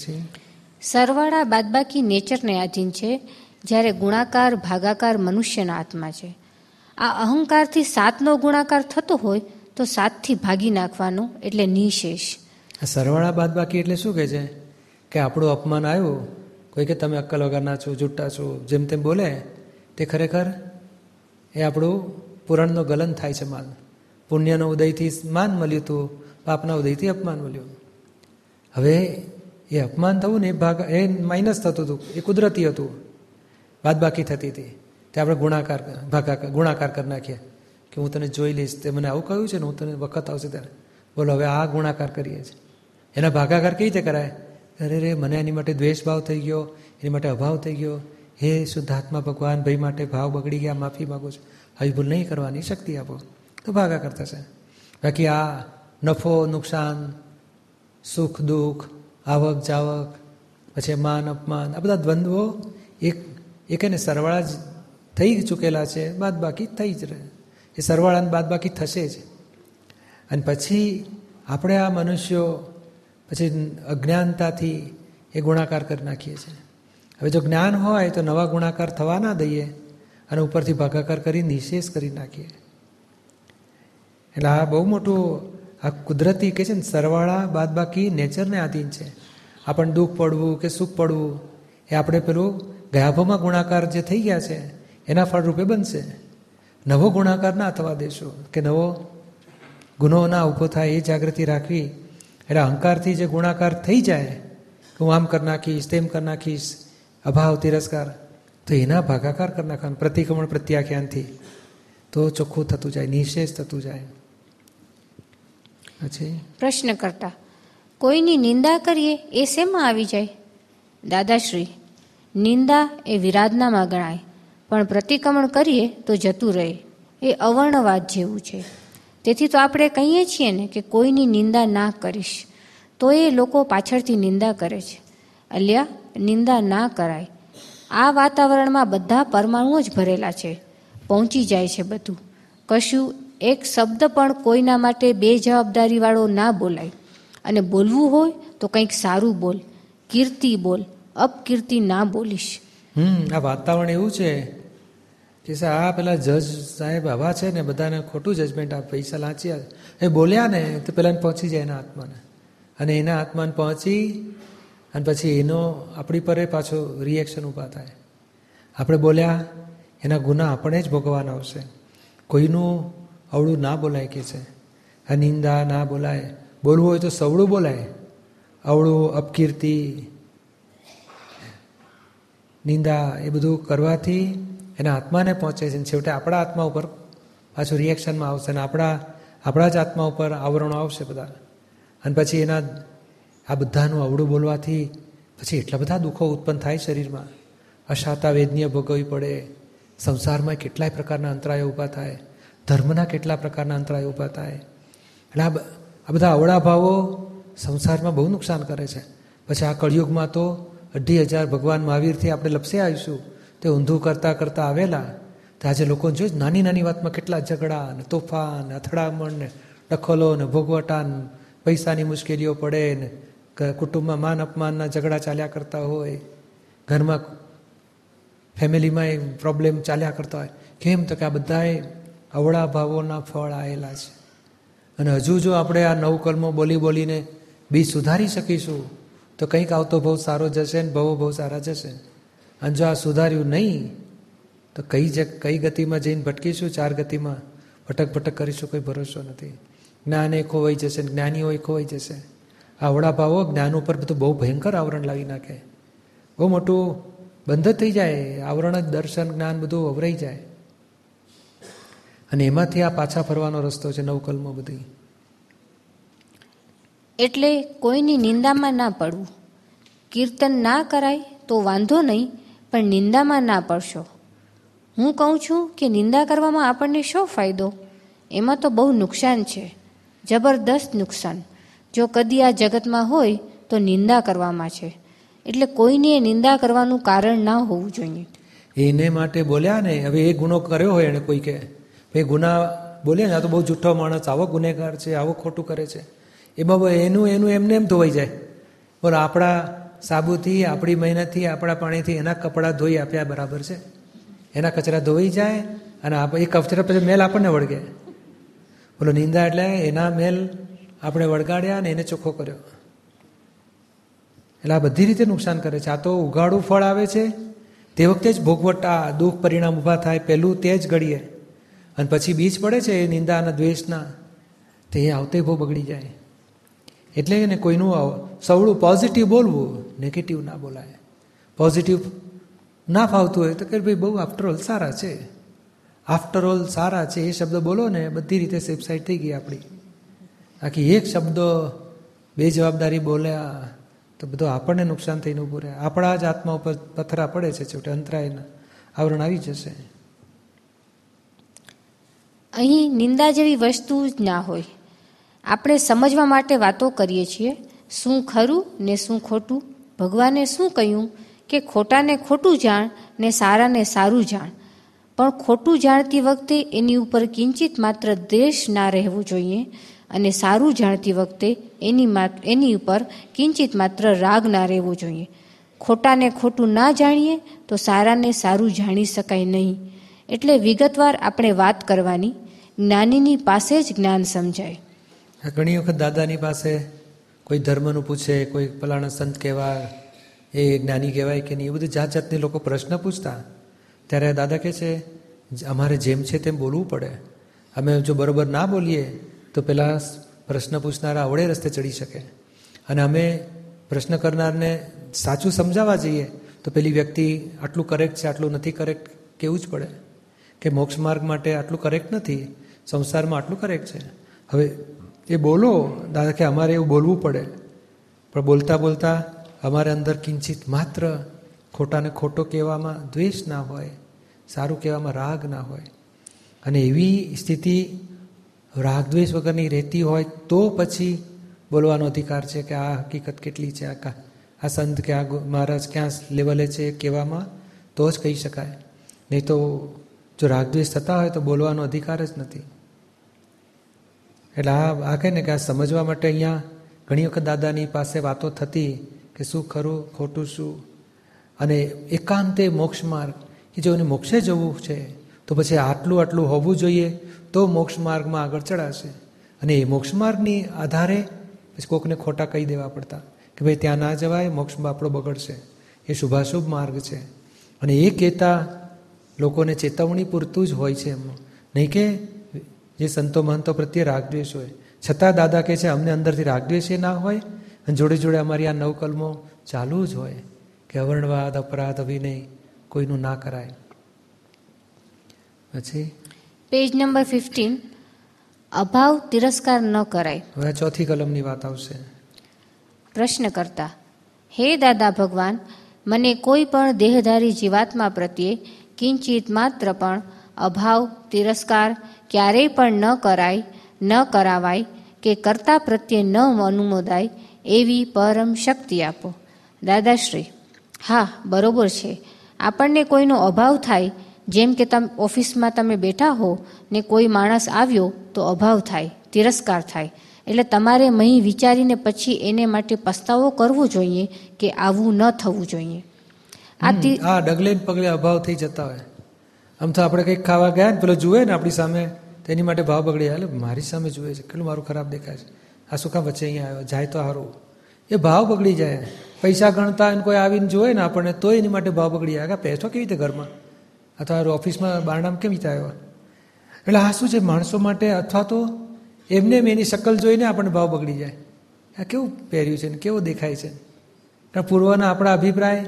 પછી સરવાળા બાદબાકી નેચરને આધીન છે જ્યારે ગુણાકાર ભાગાકાર મનુષ્યના આત્મા છે. આ અહંકારથી સાતનો ગુણાકાર થતો હોય તો સાતથી ભાગી નાખવાનો એટલે નિશેષ. આ સરવાળા બાદબાકી એટલે શું કહે છે? કે આપણું અપમાન આવ્યું કોઈ કે તમે અક્કલ વગરના છો જુટ્ટા છો જેમ તેમ બોલે તે ખરેખર એ આપણું પુરાણનો ગલન થાય છે માન. પુણ્યનો ઉદયથી માન મળ્યું હતું પાપના ઉદયથી અપમાન મળ્યું. હવે એ અપમાન થવું ને એ ભાગ, એ માઇનસ થતું હતું, એ કુદરતી હતું. બાદ બાકી થતી હતી. તે આપણે ગુણાકાર, ભાગાકાર, ગુણાકાર કરી નાખીએ. કે હું તને જોઈ લઈશ, તે મને આવું કહ્યું છે ને હું તને વખત આવશે ત્યારે. બોલો, હવે આ ગુણાકાર કરીએ છીએ. એના ભાગાકાર કેવી રીતે કરાય? અરે રે, મને એની માટે દ્વેષ ભાવ થઈ ગયો, એની માટે અભાવ થઈ ગયો. હે શુદ્ધાત્મા ભગવાન ભાઈ માટે ભાવ બગડી ગયા, માફી માગું છું. આવી ભૂલ નહીં કરવાની, શક્તિ આપો. તો ભાગાકાર થશે. બાકી આ નફો, નુકસાન, સુખ, દુઃખ આવક, જાવક, પછી માન, અપમાન, આ બધા દ્વંદ્વો એક એક એને સરવાળા જ થઈ ચૂકેલા છે બાદ બાકી થઈ જ રહે. એ સરવાળાને બાદ બાકી થશે જ. અને પછી આપણે આ મનુષ્યો પછી અજ્ઞાનતાથી એ ગુણાકાર કરી નાખીએ છીએ. હવે જો જ્ઞાન હોય તો નવા ગુણાકાર થવા ના દઈએ અને ઉપરથી ભાગાકાર કરી નિશેષ કરી નાખીએ. એટલે આ બહુ મોટું આ કુદરતી કે છે ને સરવાળા બાદ બાકી નેચરને આધીન છે. આપણને દુઃખ પડવું કે સુખ પડવું, એ આપણે પેલું ગયાભોમાં ગુણાકાર જે થઈ ગયા છે, એના ફળરૂપે બનશે. નવો ગુણાકાર ના થવા દેશો, કે નવો ગુનો ના ઊભો થાય એ જાગૃતિ રાખવી, એટલે અહંકારથી જે ગુણાકાર થઈ જાય, કે હું આમ કરી નાખીશ, તેમ કરી નાખીશ, અભાવ, તિરસ્કાર, તો એના ભાગાકાર કરી નાખવાનું, પ્રતિક્રમણ પ્રત્યાખ્યાનથી. તો ચોખ્ખું થતું જાય, નિશેષ થતું જાય. પછી પ્રશ્ન કરતા કોઈની નિંદા કરીએ એ શેમાં આવી જાય? દાદાશ્રી, નિંદા એ વિરાધનામાં ગણાય, પણ પ્રતિક્રમણ કરીએ તો જતું રહે. એ અવર્ણવાદ જેવું છે. તેથી તો આપણે કહીએ છીએ ને કે કોઈની નિંદા ના કરીશ, તો એ લોકો પાછળથી નિંદા કરે છે. અલ્યા, નિંદા ના કરાય. આ વાતાવરણમાં બધા પરમાણુઓ જ ભરેલા છે. પહોંચી જાય છે બધું. કશું એક શબ્દ પણ કોઈના માટે બે જવાબદારીવાળો ના બોલાય. અને બોલવું હોય તો કંઈક સારું બોલ, કીર્તિ બોલ, અપકીર્તિ ના બોલીશ. હમ, આ વાતાવરણ એવું છે કે આ પેલા જજ સાહેબ આવા છે ને, બધાને ખોટું જજમેન્ટ આ પૈસા લાંચ્યા એ બોલ્યા ને, તો પેલાને પહોંચી જાય એના આત્માને. અને એના આત્માને પહોંચી, અને પછી એનો આપણી પર પાછો રિએક્શન ઊભા થાય. આપણે બોલ્યા, એના ગુના આપણે જ ભોગવાના આવશે. કોઈનું અવળું ના બોલાય કે છે. અનિંદા ના બોલાય. બોલવું હોય તો સવળું બોલાય. અવળું, અપકીર્તિ, નિંદા એ બધું કરવાથી એના આત્માને પહોંચે છે. છેવટે આપણા આત્મા ઉપર પાછું રિએક્શનમાં આવશે અને આપણા આપણા જ આત્મા ઉપર આવરણો આવશે બધા. અને પછી એના, આ બધાનું અવળું બોલવાથી પછી એટલા બધા દુઃખો ઉત્પન્ન થાય શરીરમાં. અશાતા વેદનીય ભોગવવી પડે. સંસારમાં કેટલાય પ્રકારના અંતરાયો ઊભા થાય. ધર્મના કેટલા પ્રકારના અંતરાયો ઊભા થાય. એટલે આ બધા અવળા ભાવો સંસારમાં બહુ નુકસાન કરે છે. પછી આ કળિયુગમાં તો અઢી હજાર ભગવાન મહાવીરથી આપણે લપસે આવીશું. તે ઊંધું કરતાં કરતાં આવેલા. તો આજે લોકો જોઈ નાની નાની વાતમાં કેટલા ઝઘડા ને તોફાન અથડામણ ને ડખલો ને ભોગવટા પૈસાની મુશ્કેલીઓ પડે ને કુટુંબમાં માન અપમાનના ઝઘડા ચાલ્યા કરતા હોય. ઘરમાં ફેમિલીમાં પ્રોબ્લેમ ચાલ્યા કરતા હોય. કેમ? તો કે આ બધાએ અવળા ભાવોના ફળ આવેલા છે. અને હજુ જો આપણે આ નવ બોલી બોલીને બી સુધારી શકીશું, તો કંઈક આવતો ભાવ સારો જશે ને ભવો બહુ સારા જશે. અને જો આ સુધાર્યું નહીં, તો કઈ જ કઈ ગતિમાં જઈને ભટકીશું? ચાર ગતિમાં. ભટક ભટક કરીશું, કોઈ ભરોસો નથી. જ્ઞાન એ ખોવાઈ જશે જ્ઞાનીઓ એ ખોવાઈ જશે. આવડા ભાવો જ્ઞાન ઉપર બધું બહુ ભયંકર આવરણ લાવી નાખે. બહુ મોટું બંધ થઈ જાય. આવરણ જ, દર્શન, જ્ઞાન બધું અવરાઈ જાય. અને એમાંથી આ પાછા ફરવાનો રસ્તો છે નવકલમો બધી. એટલે કોઈની નિંદામાં ના પડવું. કીર્તન ના કરાય તો વાંધો નહીં, પણ નિંદામાં ના પડશો. હું કહું છું કે નિંદા કરવામાં આપણને શો ફાયદો? એમાં તો બહુ નુકસાન છે. જબરદસ્ત નુકસાન. જો કદી આ જગતમાં હોય તો નિંદા કરવામાં છે. એટલે કોઈને નિંદા કરવાનું કારણ ના હોવું જોઈએ. એને માટે બોલ્યા ને, હવે એ ગુનો કર્યો હોય એને કોઈ કે. ભાઈ ગુના બોલ્યા ને, આ તો બહુ જૂઠો માણસ, આવો ગુનેગાર છે, આવો ખોટું કરે છે. એમાં એનું એનું એમને એમ ધોવાઈ જાય. બોલો, આપણા સાબુથી, આપણી મહેનતથી, આપણા પાણીથી એના કપડાં ધોઈ આપ્યા બરાબર છે. એના કચરા ધોઈ જાય અને એ કચરા પછી મેલ આપણને વળગે. બોલો, નિંદા એટલે એના મેલ આપણે વળગાડ્યા અને એને ચોખ્ખો કર્યો. એટલે આ બધી રીતે નુકસાન કરે છે. આ તો ઉગાડું ફળ આવે છે. તે વખતે જ ભોગવટા, દુઃખ, પરિણામ ઊભા થાય, પહેલું તે જ ઘડીએ અને પછી બીજ પડે છે એ નિંદા અને દ્વેષના. તે આવતે બહુ બગડી જાય. એટલે એને કોઈનું સવળું પોઝિટિવ બોલવું નેગેટિવ ના બોલાય. પોઝિટિવ ના ફાવતું હોય તો કે ભાઈ બહુ આફ્ટરઓલ સારા છે. આફ્ટરઓલ સારા છે, એ શબ્દ બોલો ને બધી રીતે સેફસાઇડ થઈ ગઈ આપણી. આખી એક શબ્દ બે જવાબદારી બોલ્યા તો બધું આપણને નુકસાન થઈને ઊભું રહે આપણા જ આત્મા ઉપર પથરા પડે છે છોટે અંતરાયના આવરણ આવી જશે. અહીં નિંદા જેવી વસ્તુ જ ના હોય. આપણે સમજવા માટે વાતો કરીએ છીએ, શું ખરું ને શું ખોટું? ભગવાને શું કહ્યું કે ખોટાને ખોટું જાણ ને સારાને સારું જાણ? પણ ખોટું જાણતી વખતે એની ઉપર કિંચિત માત્ર દ્વેષ ના રહેવું જોઈએ અને સારું જાણતી વખતે એની એની ઉપર કિંચિત માત્ર રાગ ના રહેવો જોઈએ. ખોટાને ખોટું ના જાણીએ તો સારાને સારું જાણી શકાય નહીં. એટલે વિગતવાર આપણે વાત કરવાની, જ્ઞાનીની પાસે જ જ્ઞાન સમજાય. ઘણી વખત દાદાની પાસે કોઈ ધર્મનું પૂછે, કોઈ પલાણા સંત કહેવા એ જ્ઞાની કહેવાય કે નહીં, એ બધું જાત જાતની લોકો પ્રશ્ન પૂછતા. ત્યારે દાદા કહે છે અમારે જેમ છે તેમ બોલવું પડે. અમે જો બરોબર ના બોલીએ, તો પેલા પ્રશ્ન પૂછનારા અવળે રસ્તે ચડી શકે. અને અમે પ્રશ્ન કરનારને સાચું સમજાવવા જઈએ, તો પેલી વ્યક્તિ આટલું કરેક્ટ છે, આટલું નથી કરેક્ટ કેવું જ પડે? કે મોક્ષ માર્ગ માટે આટલું કરેક્ટ નથી, સંસારમાં આટલું કરેક્ટ છે. હવે એ બોલો દાદા કે અમારે એવું બોલવું પડે. પણ બોલતા બોલતા અમારે અંદર કિંચિત માત્ર ખોટાને ખોટો કહેવામાં દ્વેષ ના હોય, સારું કહેવામાં રાગ ના હોય. અને એવી સ્થિતિ રાગદ્વેષ વગરની રહેતી હોય તો પછી બોલવાનો અધિકાર છે કે આ હકીકત કેટલી છે, આ આ સંત કે આ મહારાજ ક્યાં લેવલે છે કહેવામાં તો જ કહી શકાય. નહીં તો જો રાગદ્વેષ થતા હોય તો બોલવાનો અધિકાર જ નથી. એટલે આ આ કહે ને કે આ સમજવા માટે અહીંયા ઘણી વખત દાદાની પાસે વાતો થતી કે શું ખરું, ખોટું શું? અને એકાંતે મોક્ષ માર્ગ કે જો એને મોક્ષે જવું છે, તો પછી આટલું આટલું હોવું જોઈએ, તો મોક્ષ માર્ગમાં આગળ ચડાશે. અને એ મોક્ષ માર્ગની આધારે પછી કોકને ખોટા કહી દેવા પડતા કે ભાઈ ત્યાં ના જવાય, મોક્ષ આપણો બગડશે. એ શુભાશુભ માર્ગ છે. અને એ કહેતા લોકોને ચેતવણી પૂરતું જ હોય છે એમનું. નહીં કે જે સંતો મહંતો પ્રત્યે રાગદ્વેષ હોય. છતાં દાદા કહે છે અમને અંદરથી રાગદ્વેષ એ ના હોય અને જોડે જોડે અમારી આ નવકલમો ચાલુ જ હોય કે અવર્ણવાદ અપરાધ અભિનય કોઈનું ના કરાય. પછી? પેજ નંબર ફિફ્ટીન અભાવ તિરસ્કાર ન કરાય. હવે ચોથી કલમની વાત આવશે. પ્રશ્ન કરતા હે દાદા ભગવાન મને કોઈ પણ દેહધારી જીવાત્મા પ્રત્યે કિંચિત માત્ર પણ અભાવ તિરસ્કાર ક્યારેય પણ ન કરાય ન કરાવાય કે કરતા પ્રત્યે ન અનુમોદાય એવી પરમ શક્તિ આપો. દાદાશ્રી હા બરોબર છે. આપણને કોઈનો અભાવ થાય જેમ કે તમે ઓફિસમાં તમે બેઠા હો ને કોઈ માણસ આવ્યો તો અભાવ થાય તિરસ્કાર થાય. એટલે તમારે મહી વિચારીને પછી એને માટે પસ્તાવો કરવો જોઈએ કે આવું ન થવું જોઈએ. આ ડગલે પગલે અભાવ થઈ જતા હોય. આમ તો આપણે કંઈક ખાવા ગયા ને પેલો જુએ ને આપણી સામે તેની માટે ભાવ બગડી એટલે મારી સામે જુએ છે, કેટલું મારું ખરાબ દેખાય છે. આ કામ વચ્ચે અહીંયા આવ્યો, જાય તો સારું એ ભાવ બગડી જાય. પૈસા ગણતા એને કોઈ આવીને જુએ ને આપણને, તો એની માટે ભાવ બગડી જાય પૈસો કેવી રીતે ઘરમાં? અથવા ઓફિસમાં બારણામ કેવી રીતે આવ્યો? એટલે આ શું છે, માણસો માટે અથવા તો એમને એમ એની શકલ જોઈને આપણને ભાવ બગડી જાય. આ કેવું પહેર્યું છે ને, કેવો દેખાય છે? કારણ પૂર્વના આપણા અભિપ્રાય,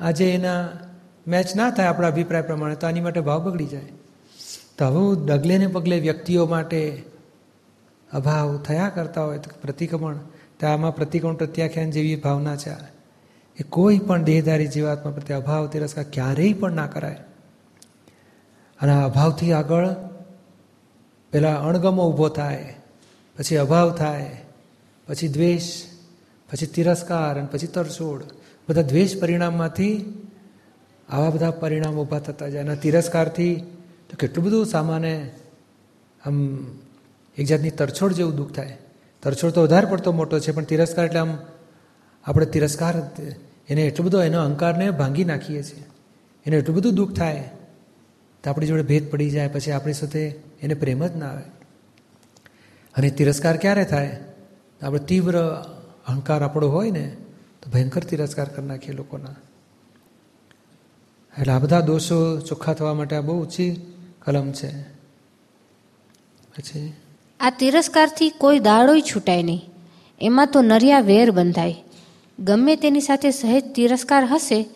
આજે એના મેચ ના થાય આપણા અભિપ્રાય પ્રમાણે, તો આની માટે ભાવ બગડી જાય. તો હવે ડગલે ને પગલે વ્યક્તિઓ માટે અભાવ થયા કરતા હોય તો પ્રતિક્રમણ, તો આમાં પ્રતિકોણ પ્રત્યાખ્યાન જેવી ભાવના છે એ કોઈ પણ દેહધારી જીવાત્મા પ્રત્યે અભાવ તિરસ્કાર ક્યારેય પણ ના કરાય. અને આ અભાવથી આગળ પેલા અણગમો ઊભો થાય, પછી અભાવ થાય, પછી દ્વેષ, પછી તિરસ્કાર અને પછી તરછોડ. બધા દ્વેષ પરિણામમાંથી આવા બધા પરિણામ ઊભા થતા જાય. અને તિરસ્કારથી તો કેટલું બધું સામાન્ય આમ એક જાતની તરછોડ જેવું દુઃખ થાય. તરછોડ તો વધારે પડતો મોટો છે, પણ તિરસ્કાર એટલે આમ આપણે તિરસ્કાર એને એટલું બધો એનો અહંકારને ભાંગી નાખીએ છીએ. એને એટલું બધું દુઃખ થાય તો આપણી જોડે ભેદ પડી જાય, પછી આપણી સાથે એને પ્રેમ જ ના આવે. અને તિરસ્કાર ક્યારે થાય? આપણે તીવ્ર અહંકાર આપણો હોય ને, તો ભયંકર તિરસ્કાર કરી નાખીએ લોકોના. એટલે આ બધા દોષો ચોખ્ખા થવા માટે આ બહુ ઊંચી કલમ છે. પછી? આ તિરસ્કારથી કોઈ દાડોય છૂટાય નહીં. એમાં તો નરિયા વેર બંધાય. ગમે તેની સાથે સહેજ તિરસ્કાર હશે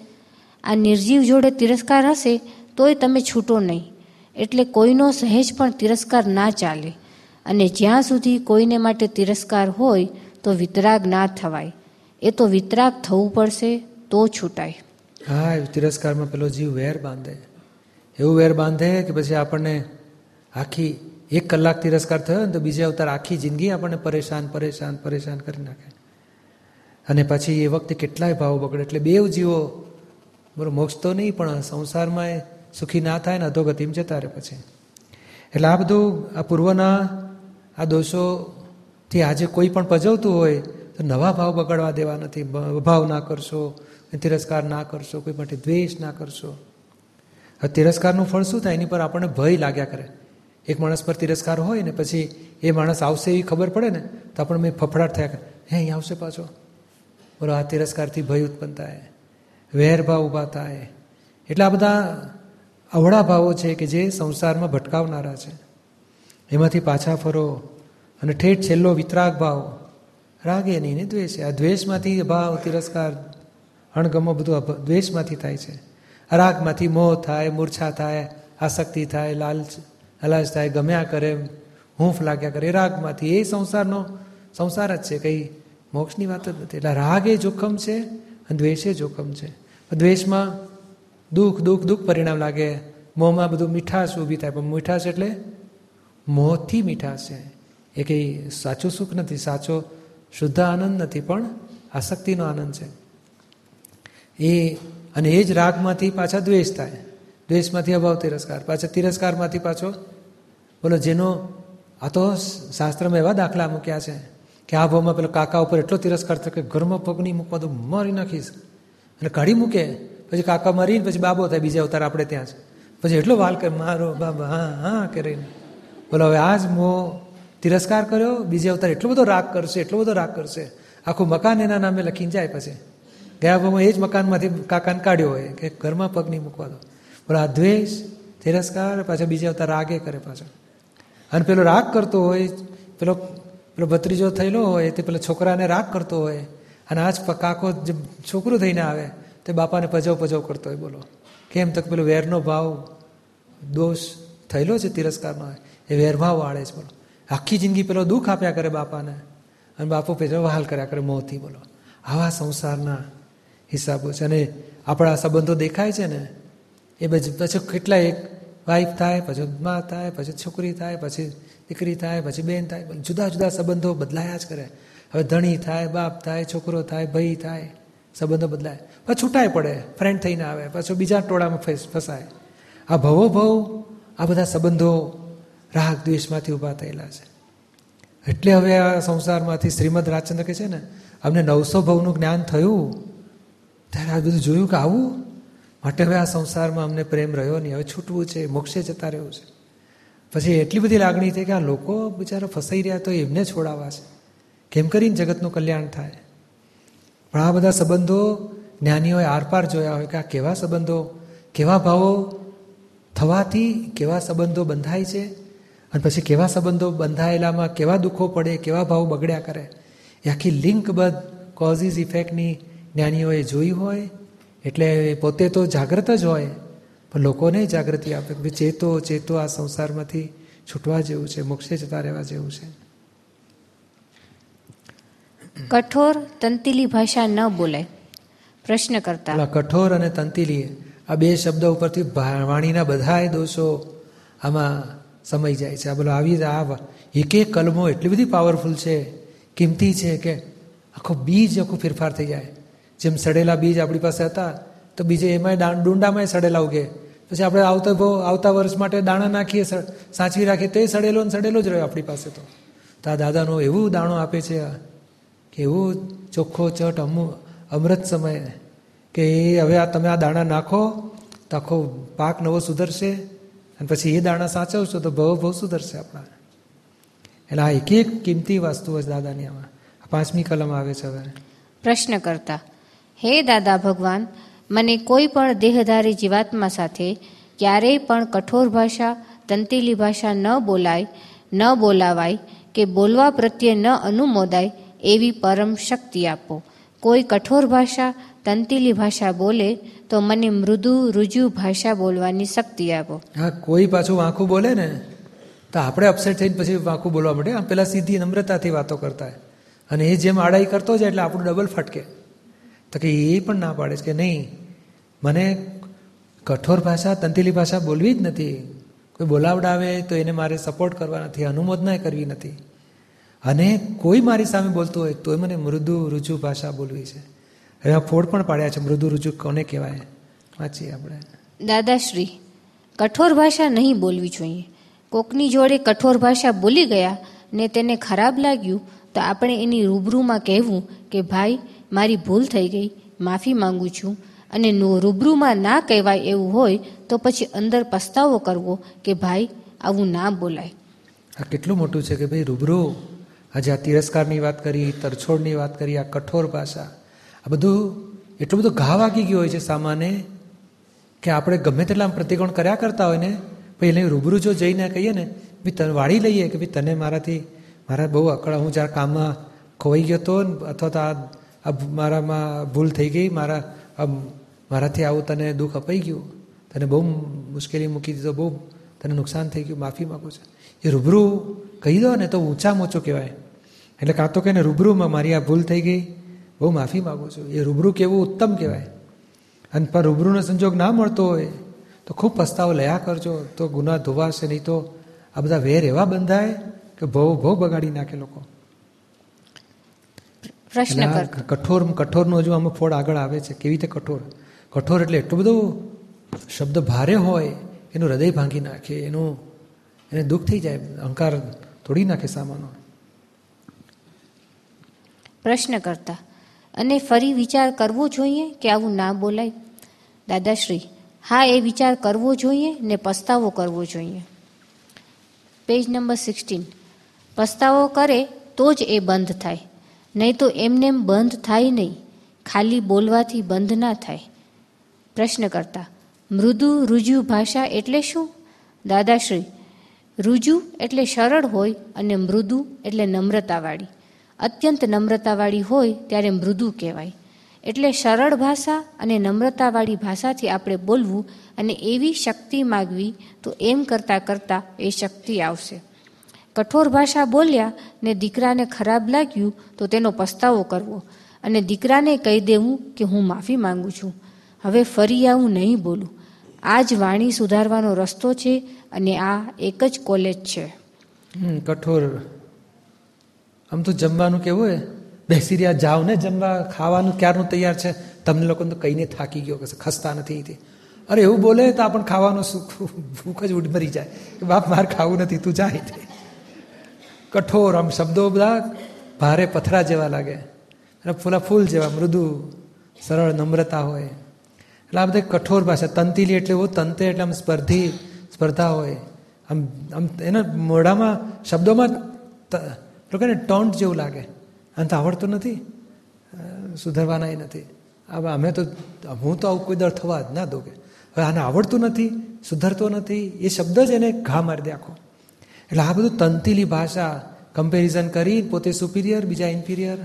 આ નિર્જીવ જોડે તિરસ્કાર હશે તોય તમે છૂટો નહીં. એટલે કોઈનો સહેજ પણ તિરસ્કાર ના ચાલે. અને જ્યાં સુધી કોઈને માટે તિરસ્કાર હોય તો વિતરાગ ના થવાય. એ તો વિતરાગ થવું પડશે તો છૂટાય. હા તિરસ્કારમાં પેલો જીવ વેર બાંધે. એવું વેર બાંધે કે પછી આપણને આખી એક કલાક તિરસ્કાર થયો ને તો બીજે અવતાર આખી જિંદગી આપણને પરેશાન પરેશાન પરેશાન કરી નાખે. અને પછી એ વખતે કેટલાય ભાવ બગડે. એટલે બેવ જીવો બરો મોક્ષ તો નહીં, પણ સંસારમાં સુખી ના થાય ને અધોગતિમ જતા રહે પછી. એટલે આ બધું, આ પૂર્વના આ દોષોથી આજે કોઈ પણ પજવતું હોય, તો નવા ભાવ બગડવા દેવા નથી. ભાવ ના કરશો, તિરસ્કાર ના કરશો, કોઈ માટે દ્વેષ ના કરશો. આ તિરસ્કારનું ફળ શું થાય? એની પર આપણને ભય લાગ્યા કરે. એક માણસ પર તિરસ્કાર હોય ને પછી એ માણસ આવશે એવી ખબર પડે ને, તો મેં ફફડાટ થયા કરે. હે, અહીં આવશે પાછો. બોલો, આ તિરસ્કારથી ભય ઉત્પન્ન થાય. વેરભાવ ઊભા થાય. એટલે આ બધા અવળા ભાવો છે કે જે સંસારમાં ભટકાવનારા છે. એમાંથી પાછા ફરો અને ઠેઠ છેલ્લો વિતરાગ ભાવ. રાગે નહીં ને દ્વેષ. આ દ્વેષમાંથી ભાવ તિરસ્કાર, અણગમો બધું દ્વેષમાંથી થાય છે. રાગમાંથી મોહ થાય, મૂર્છા થાય, આસક્તિ થાય, લાલચ લાલચ થાય, ગમ્યા કરે, હૂંફ લાગ્યા કરે રાગમાંથી, એ સંસારનો સંસાર જ છે, કંઈ મોક્ષની વાત જ નથી. એટલે રાગ એ જોખમ છે અને દ્વેષ એ જોખમ છે. દ્વેષમાં દુઃખ દુઃખ દુઃખ પરિણામ લાગે. મોંમાં બધું મીઠાશ ઊભી થાય. પણ મીઠાશ એટલે મોહથી મીઠાશ છે. એ કંઈ સાચું સુખ નથી, સાચો શુદ્ધ આનંદ નથી, પણ આસક્તિનો આનંદ છે. એ અને એ જ રાગમાંથી પાછા દ્વેષ થાય. દ્વેષમાંથી અભાવ તિરસ્કાર. પાછા તિરસ્કારમાંથી પાછો બોલો, જેનો આ તો શાસ્ત્રમાં એવા દાખલા મૂક્યા છે કે આ ભાવમાં પેલો કાકા ઉપર એટલો તિરસ્કાર થયો કે ઘરમાં પગની મૂકવા તો મારી નાખીશ. અને કાઢી મૂકે, પછી કાકા મરીને પછી બાબો થાય, બીજા અવતાર આપણે ત્યાં છે પછી એટલો વાલ કરે મારો બાબા, હા હા, કરીને. બોલો, હવે આ જ મો તિરસ્કાર કર્યો, બીજે અવતાર એટલો બધો રાગ કરશે, એટલો બધો રાગ કરશે. આખું મકાન એના નામે લખીને જાય પછી. ગયા ભાવમાં એ જ મકાનમાંથી કાકાને કાઢ્યો હોય કે ઘરમાં પગ નહીં મૂકવા દો. પણ આ દ્વેષ, તિરસ્કાર, પાછા બીજા અવતાર રાગે કરે પાછો. અને પેલો રાગ કરતો હોય, પેલો પેલો ભત્રીજો થયેલો હોય, તે પેલા છોકરાને રાગ કરતો હોય, અને આજ કાકો જે છોકરું થઈને આવે, તે બાપાને પજવ પજવ કરતો હોય, બોલો. કેમ? તક પેલો વેરનો ભાવ, દોષ થયેલો છે તિરસ્કારનો એ વેરભાવ વાળે છે, બોલો. આખી જિંદગી પેલો દુઃખ આપ્યા કરે બાપાને, અને બાપો પેલો વહાલ કર્યા કરે મોંથી, બોલો. આવા સંસારના હિસાબો છે. અને આપણા સંબંધો દેખાય છે ને, એ પછી પછી કેટલા એક વાઈફ થાય, પછી મા થાય, પછી છોકરી થાય, પછી દીકરી થાય, પછી બેન થાય જુદા જુદા સંબંધો બદલાયા જ કરે. હવે ધણી થાય, બાપ થાય, છોકરો થાય, ભાઈ થાય, સંબંધો બદલાય. પછી છૂટાય પડે ફ્રેન્ડ થઈને આવે, પાછો બીજા ટોળામાં ફસાય. આ ભવો ભવ આ બધા સંબંધો રાગ દ્વેષમાંથી ઊભા થયેલા છે. એટલે હવે આ સંસારમાંથી શ્રીમદ રાજચંદ્ર કે છે ને, અમને નવસો ભવનું જ્ઞાન થયું. ત્યારે આ બધું જોયું કે આવું? માટે હવે આ સંસારમાં અમને પ્રેમ રહ્યો નહીં, હવે છૂટવું છે, મોક્ષે જતા રહેવું છે. પછી એટલી બધી લાગણી થઈ કે આ લોકો બિચારા ફસાઈ રહ્યા તો એમને છોડાવવા છે. કેમ કરીને જગતનું કલ્યાણ થાય? પણ આ બધા સંબંધો જ્ઞાનીઓએ આરપાર જોયા હોય કે આ કેવા સંબંધો, કેવા ભાવો થવાથી કેવા સંબંધો બંધાય છે? અને પછી કેવા સંબંધો બંધાયેલામાં કેવા દુઃખો પડે, કેવા ભાવ બગડ્યા કરે? એ આખી લિંકબદ્ધ કોઝિસ ઇફેક્ટની જ્ઞાનીઓએ જોઈ હોય એટલે પોતે તો જાગૃત જ હોય પણ લોકોને જાગૃતિ આપે કે ચેતો ચેતો આ સંસારમાંથી છૂટવા જેવું છે મોક્ષે જતા રહેવા જેવું છે. કઠોર તંતિલી ભાષા ન બોલાય પ્રશ્ન કરતા. કઠોર અને તંતિલી આ બે શબ્દ ઉપરથી વાણીના બધાય દોષો આમાં સમય જાય છે. આ બોલો આવી આ એક એક કલમો એટલી બધી પાવરફુલ છે કિંમતી છે કે આખો બીજ આખો ફેરફાર થઈ જાય. જેમ સડેલા બીજ આપણી પાસે હતા, તો બીજે એમાંય ડુંડામાંય સડેલા ઉગે. પછી આપણે આવતા આવતા વર્ષ માટે દાણા નાખીએ સાચવી રાખીએ, તે સડેલો ને સડેલો જ રહ્યો આપણી પાસે તો. તો આ દાદાનો એવું દાણો આપે છે કે એવું ચોખ્ખો ચટ અમુ, અમૃત સમય, કે એ હવે આ તમે આ દાણા નાખો, તો આખો પાક નવો સુધરશે, અને પછી એ દાણા સાચવશો તો ભવ ભવ સુધરશે આપણા. એટલે આ એક એક કિંમતી વસ્તુ છે દાદાની આમાં. પાંચમી કલમ આવે છે હવે. પ્રશ્ન કરતા હે દાદા ભગવાન, મને કોઈ પણ દેહધારી જીવાત્મા સાથે ક્યારેય પણ કઠોર ભાષા, તંતીલી ભાષા ન બોલાય, ન બોલાવાય કે બોલવા પ્રત્યે ન અનુમોદાય એવી પરમ શક્તિ આપો. કોઈ કઠોર ભાષા, તંતીલી ભાષા બોલે તો મને મૃદુ રુજુ ભાષા બોલવાની શક્તિ આપો. હા, કોઈ પાછું વાંખું બોલે ને, તો આપણે અપસેટ થઈને પછી વાંખું બોલવા માટે પેલા સીધી નમ્રતાથી વાતો કરતા હોય. અને એ જેમ આડાઈ કરતો જાય એટલે આપણું ડબલ ફટકે. તો કે એ પણ ના પાડે છે કે નહીં? મને કઠોર ભાષા, તંતીલી ભાષા બોલવી જ નથી. કોઈ બોલાવડાવે તો એને મારે સપોર્ટ કરવા નથી, અનુમોદના કરવી નથી. અને કોઈ મારી સામે બોલતું હોય તોય મને મૃદુ રુજુ ભાષા બોલવી છે. એમાં ફોડ પણ પાડ્યા છે, મૃદુ રુજુ કોને કહેવાય? વાંચીએ આપણે. દાદાશ્રી, કઠોર ભાષા નહીં બોલવી જોઈએ. કોકની જોડે કઠોર ભાષા બોલી ગયા ને તેને ખરાબ લાગ્યું, તો આપણે એની રૂબરૂમાં કહેવું કે ભાઈ મારી ભૂલ થઈ ગઈ, માફી માંગુ છું અને રૂબરૂમાં ના કહેવાય એવું હોય તો પછી અંદર પસ્તાવો કરવો કે ભાઈ, આવું ના બોલાય. આ કેટલું મોટું છે કે ભાઈ રૂબરૂ આજે આ તિરસ્કારની વાત કરી, તરછોડની વાત કરી, આ કઠોર ભાષા, આ બધું એટલું બધું ઘા વાગી ગયું હોય છે સામાને કે આપણે ગમે તેટલા પ્રતિકોણ કર્યા કરતા હોય ને પછી એને રૂબરૂ જો જઈને કહીએ ને, ભાઈ તને વાળી લઈએ કે ભાઈ તને મારાથી, મારા બહુ અકળા, હું જ્યારે કામમાં ખોવાઈ ગયો હતો અથવા તો આ આ મારામાં ભૂલ થઈ ગઈ, મારા, આમ મારાથી આવું તને દુઃખ અપાઈ ગયું, તને બહુ મુશ્કેલી મૂકી દીધો, બહુ તને નુકસાન થઈ ગયું, માફી માગું છું. એ રૂબરૂ કહી દો ને તો ઊંચામાં ઊંચું કહેવાય. એટલે કાં તો કે ને રૂબરૂમાં મારી આ ભૂલ થઈ ગઈ, બહુ માફી માગું છું. એ રૂબરૂ કહેવું ઉત્તમ કહેવાય. અને પણ રૂબરૂનો સંજોગ ના મળતો હોય, તો ખૂબ પસ્તાવો લયા કરજો, તો ગુના ધોવાશે નહીં તો આ બધા વેર એવા બંધાય કે બહુ બહુ બગાડી નાખે લોકો. પ્રશ્ન કઠોર કઠોરનો હજુ આમાં ફોડ આગળ આવે છે કેવી રીતે કઠોર? કઠોર એટલે એટલો બધો શબ્દ ભારે હોય એનું હૃદય ભાંગી નાખે એનું એને દુઃખ થઈ જાય અહંકાર તોડી નાખે સામાનો. પ્રશ્ન કરતા અને ફરી વિચાર કરવો જોઈએ કે આવું ના બોલાય? દાદાશ્રી હા એ વિચાર કરવો જોઈએ ને પસ્તાવો કરવો જોઈએ. પેજ નંબર સિક્સટીન પસ્તાવો કરે તો જ એ બંધ થાય. નહીં તો એમનેમ બંધ થાય નહીં. ખાલી બોલવાથી બંધ ના થાય. પ્રશ્ન કરતા, મૃદુ રુજુ ભાષા એટલે શું? દાદાશ્રી, રુજુ એટલે સરળ હોય અને મૃદુ એટલે નમ્રતાવાળી. અત્યંત નમ્રતાવાળી હોય ત્યારે મૃદુ કહેવાય. એટલે સરળ ભાષા અને નમ્રતાવાળી ભાષાથી આપણે બોલવું અને એવી શક્તિ માગવી તો એમ કરતાં કરતાં એ શક્તિ આવશે. કઠોર ભાષા બોલ્યા ને દીકરાને ખરાબ લાગ્યું તો તેનો પસ્તાવો કરવો. અને દીકરાને કહી દેવું કે હું માફી માંગુ છું. હવે ફરી આવું નહીં બોલું. આ જ વાણી સુધારવાનો રસ્તો છે અને આ એક જ કોલેજ છે. કઠોર. આમ તો જમવાનું કેવું હોય? બેસી રહ્યા, જાઓ ને જમવા, ખાવાનું ક્યારનું તૈયાર છે? તમને લોકોને તો કહીને થાકી ગયો કે ખસતા નથી અરે એવું બોલે તો આપણને ખાવાનું સુખ, ભૂખ જ ઉડમરી જાય. કે બાપ, મારે ખાવું નથી, તું જાય કઠોર આમ શબ્દો બધા ભારે પથરા જેવા લાગે. અને ફૂલા ફૂલ જેવા, મૃદુ, સરળ, નમ્રતા હોય. એટલે આ બધા કઠોર ભાષા, તંતીલી એટલે એવું તંતે એટલે આમ સ્પર્ધી, સ્પર્ધા હોય. આમ આમ એના મોઢામાં, શબ્દોમાં ત- લોકો ને, ટોન્ટ જેવું લાગે. અને તો આવડતું નથી. સુધરવાના એ નથી. હવે અમે તો, હું તો આવું કોઈ દર થવા જ ના દો કે. હવે આને આવડતું નથી, સુધરતો નથી, એ શબ્દ જ એને ઘા મારી દે આખો. એટલે આ બધું તંતીલી ભાષા કમ્પેરિઝન કરી પોતે સુપિરિયર બીજા ઇન્ફિરિયર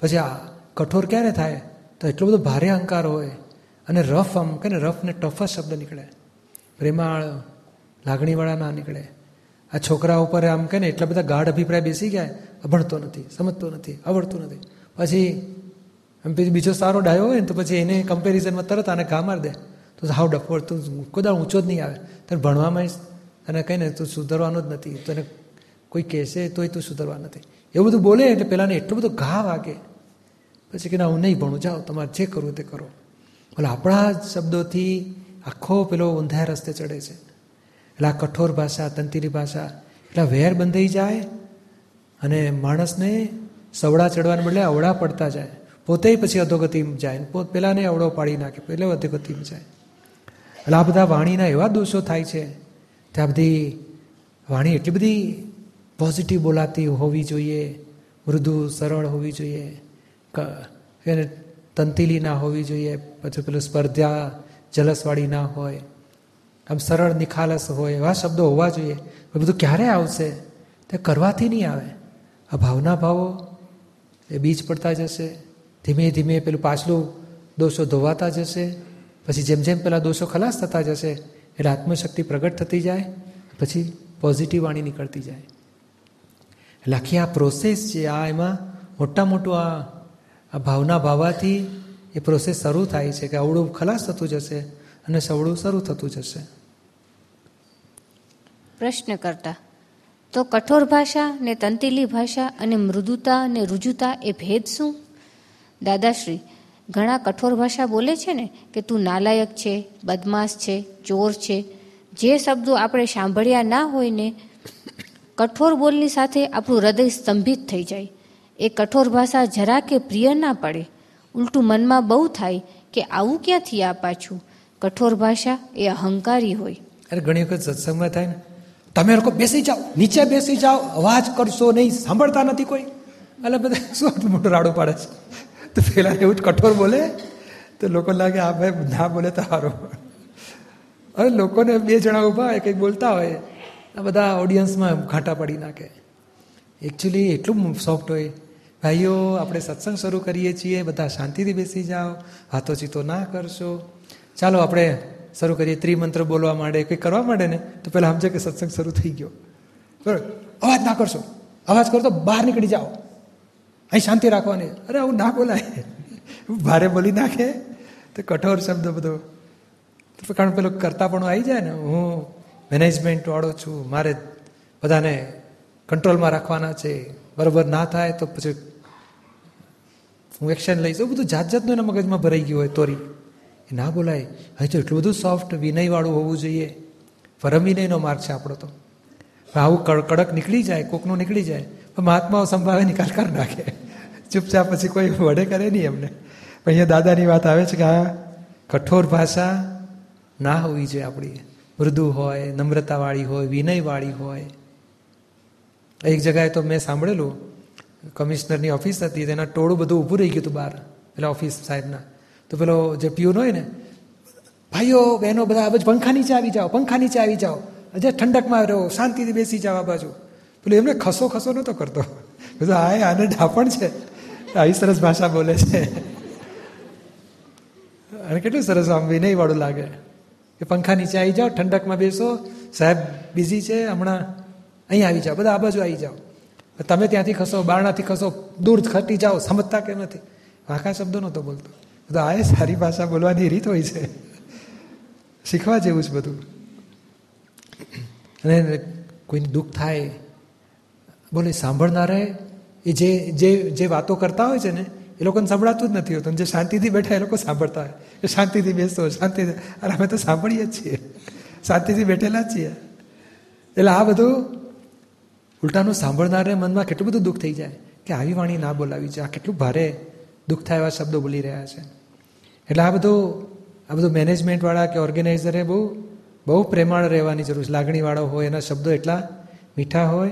પછી આ કઠોર ક્યારે થાય? તો એટલો બધો ભારે અહંકાર હોય અને રફ આમ કે રફ ને ટફસ શબ્દ નીકળે. પ્રેમાળ, લાગણીવાળા ના નીકળે. આ છોકરા ઉપર આમ કે ને એટલા બધા ગાઢ અભિપ્રાય બેસી ગયા ભણતો નથી, સમજતો નથી, આવડતું નથી. પછી આમ પછી બીજો સારો ડાયો હોય ને તો પછી એને કમ્પેરિઝનમાં તરત આને ઘા મારી દે. તો હાવ ડફોડ તું કોઈ ઊંચો જ નહીં આવે. તને ભણવામાં અને કહીને તું સુધરવાનો જ નથી. તને કોઈ કહેશે તોય તું સુધરવા નથી. એવું બધું બોલે એટલે પહેલાંને એટલું બધું ઘા વાગે. પછી કે ના, હું નહીં ભણું, જાઓ, તમારે જે કરવું તે કરો. એટલે આપણા શબ્દોથી આખો પેલો ઊંધા રસ્તે ચડે છે. એટલે આ કઠોર ભાષા, તંતિરી ભાષા, એટલા વેર બંધાઈ જાય અને માણસને સવડા ચડવાને બદલે અવળા પડતા જાય. પોતે પછી અધોગતિમાં જાય પોત પેલાને અવળો પાડી નાખે પહેલે અધોગતિમાં જાય. એટલે આ બધા વાણીના એવા દોષો થાય છે ત્યાં બધી વાણી એટલી બધી પોઝિટિવ બોલાતી હોવી જોઈએ, મૃદુ સરળ હોવી જોઈએ એને તંતીલી ના હોવી જોઈએ, પછી પેલું સ્પર્ધા જલસવાળી ના હોય, આમ સરળ નિખાલસ હોય, એવા શબ્દો હોવા જોઈએ. એ બધું ક્યારે આવશે? તે કરવાથી નહીં આવે. આ ભાવના ભાવો એ બીજ પડતા જશે, ધીમે ધીમે પેલું પાછલું દોષો ધોવાતા જશે, પછી જેમ જેમ પેલા દોષો ખલાસ થતા જશે એટલે આત્મશક્તિ પ્રગટ થતી જાય, પછી પોઝિટિવ વાણી નીકળતી જાય. એટલે આખી આ પ્રોસેસ છે આ એમાં મોટા મોટું આ આ ભાવના ભાવાથી એ પ્રોસેસ શરૂ થાય છે કે અવળું ખલાસ થતું જશે અને સવળું શરૂ થતું જશે. પ્રશ્ન કરતા, તો કઠોર ભાષા ને તંતીલી ભાષા અને મૃદુતા ને રુજુતા એ ભેદ શું? દાદાશ્રી ઘણા કઠોર ભાષા બોલે છે ને કે તું નાલાયક છે, બદમાશ છે, ચોર છે. જે શબ્દો આપણે સાંભળ્યા ના હોય ને, કઠોર બોલની સાથે આપણું હૃદય સ્તંભિત થઈ જાય. એ કઠોર ભાષા જરા કે પ્રિય ના પડે. ઉલટું મનમાં બહુ થાય કે આવું ક્યાંથી આ પાછું? કઠોર ભાષા એ અહંકારી હોય. અરે ઘણી વખત સત્સંગમાં થાય ને, તમે લોકો બેસી જાઓ, નીચે બેસી જાઓ, અવાજ કરશો નહીં, સાંભળતા નથી કોઈ. એટલે બધા શું મોટું રાડું પાડે છે? તો પેલા એવું જ કઠોર બોલે તો લોકો લાગે આ ભાઈ ના બોલે તો સારું અરે લોકોને બે જણા ઊભા હોય કંઈક બોલતા હોય આ બધા ઓડિયન્સમાં ઘાટા પડી નાખે એકચ્યુઅલી એટલું સોફ્ટ હોય ભાઈઓ આપણે સત્સંગ શરૂ કરીએ છીએ બધા શાંતિથી બેસી જાઓ હાથો ચીતો ના કરશો ચાલો આપણે શરૂ કરીએ ત્રિમંત્ર બોલવા માંડે કંઈક કરવા માંડે ને તો પહેલાં સમજે કે સત્સંગ શરૂ થઈ ગયો બરાબર અવાજ ના કરશો અવાજ કરો તો બહાર નીકળી જાઓ અહીં શાંતિ રાખવાની. અરે, આવું ના બોલાય. ભારે બોલી નાખે. તો કઠોર શબ્દ બધો. કારણ પેલો કરતા પણ આવી જાય ને. હું મેનેજમેન્ટ વાળો છું. મારે બધાને કંટ્રોલમાં રાખવાના છે. બરાબર ના થાય તો પછી હું એક્શન લઈશ. એવું બધું જાત જાતનું એના મગજમાં ભરાઈ ગયું હોય તોરી. એ ના બોલાય. અહીં તો એટલું બધું સોફ્ટ વિનયવાળું હોવું જોઈએ. પરમ વિનયનો માર્ગ છે આપણો તો. આવું કડક નીકળી જાય, કોકનું નીકળી જાય. મહાત્માઓ સંભાવે નિકાલ કરી નાખે. ચૂપચાપ પછી કોઈ વડે કરે નહીં એમને. પણ અહીંયા દાદાની વાત આવે છે કે આ કઠોર ભાષા ના હોવી જોઈએ આપણી. મૃદુ હોય, નમ્રતાવાળી હોય, વિનયવાળી હોય. એક જગાએ તો મેં સાંભળેલું, કમિશનરની ઓફિસ હતી, તેના ટોળું બધું ઊભું રહી ગયું હતું બહાર, પેલા ઓફિસ સાહેબના. તો પેલો જે પ્યુન હોય ને, ભાઈઓ, બહેનો, બધા આ પંખા નીચે આવી જાઓ, પંખા નીચે આવી જાઓ. હજે ઠંડકમાં રહો, શાંતિથી બેસી જાઓ આ બાજુ. પેલું એમને ખસો ખસો નહોતો કરતો. બધું આ આને ઢાપણ છે. આવી સરસ ભાષા બોલે છે અને કેટલું સરસ આમ વિનયવાળું લાગે કે પંખા નીચે આવી જાઓ ઠંડકમાં બેસો સાહેબ બિઝી છે હમણાં અહીં આવી જાઓ બધા આ બાજુ આવી જાઓ તમે ત્યાંથી ખસો બારણાથી ખસો દૂર ખટી જાઓ સમજતા કે નથી વાંકા શબ્દો નહોતો બોલતો તો આ સારી ભાષા બોલવાની રીત હોય છે શીખવા જેવું છે બધું અને કોઈને દુઃખ થાય બોલે સાંભળનારે એ જે જે જે વાતો કરતા હોય છે ને, એ લોકોને સંભળાતું જ નથી હોતું. જે શાંતિથી બેઠા એ લોકો સાંભળતા હોય. એ શાંતિથી બેસતો શાંતિથી. અરે અમે તો સાંભળીએ જ છીએ. શાંતિથી બેઠેલા જ છીએ. એટલે આ બધું ઉલટાનું સાંભળનારે મનમાં કેટલું બધું દુઃખ થઈ જાય કે આવી વાણી ના બોલાવી છે. આ કેટલું ભારે દુઃખ થાય એવા શબ્દો બોલી રહ્યા છે. એટલે આ બધું આ બધું મેનેજમેન્ટવાળા કે ઓર્ગેનાઇઝરે બહુ બહુ પ્રેમાળ રહેવાની જરૂર છે. લાગણીવાળો હોય, એના શબ્દો એટલા મીઠા હોય